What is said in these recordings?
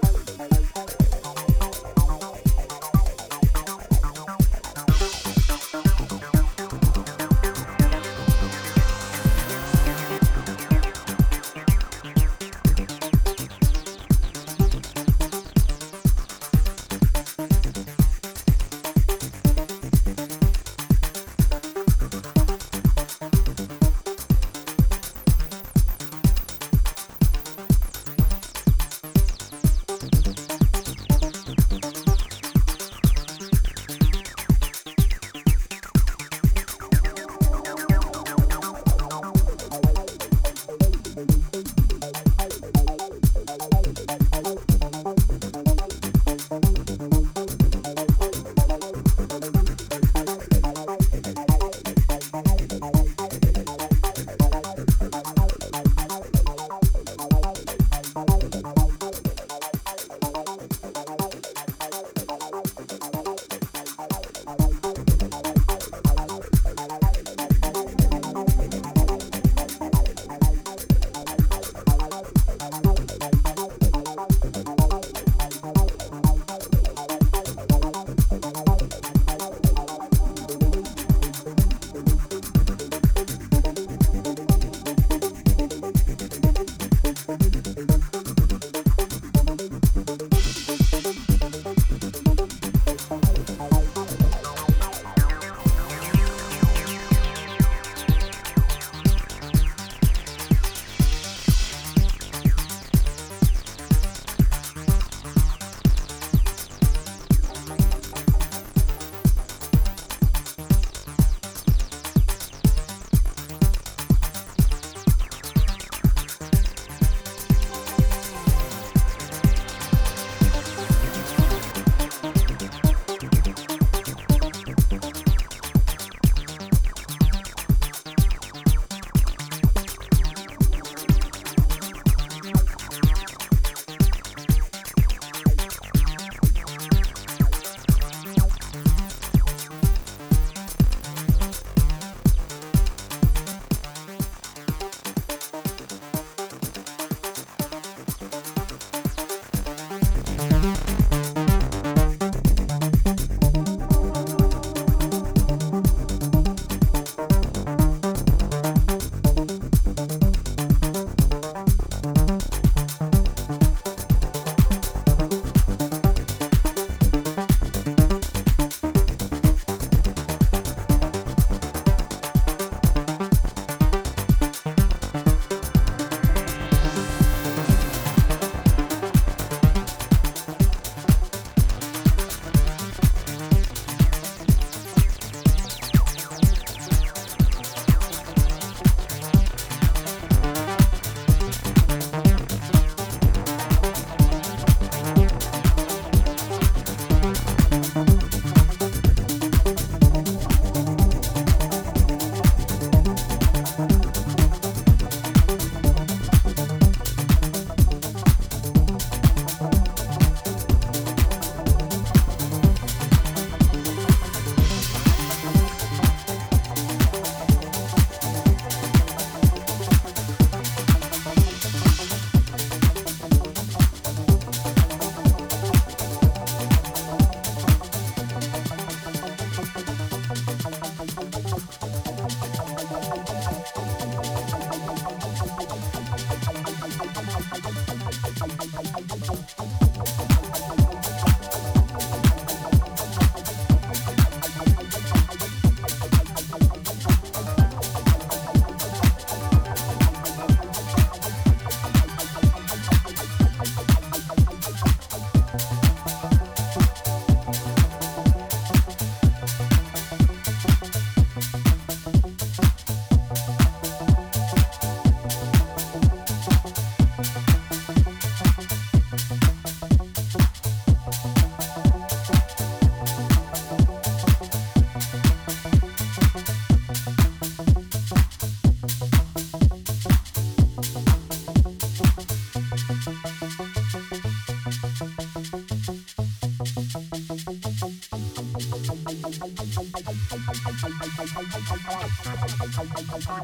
Bye.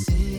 see.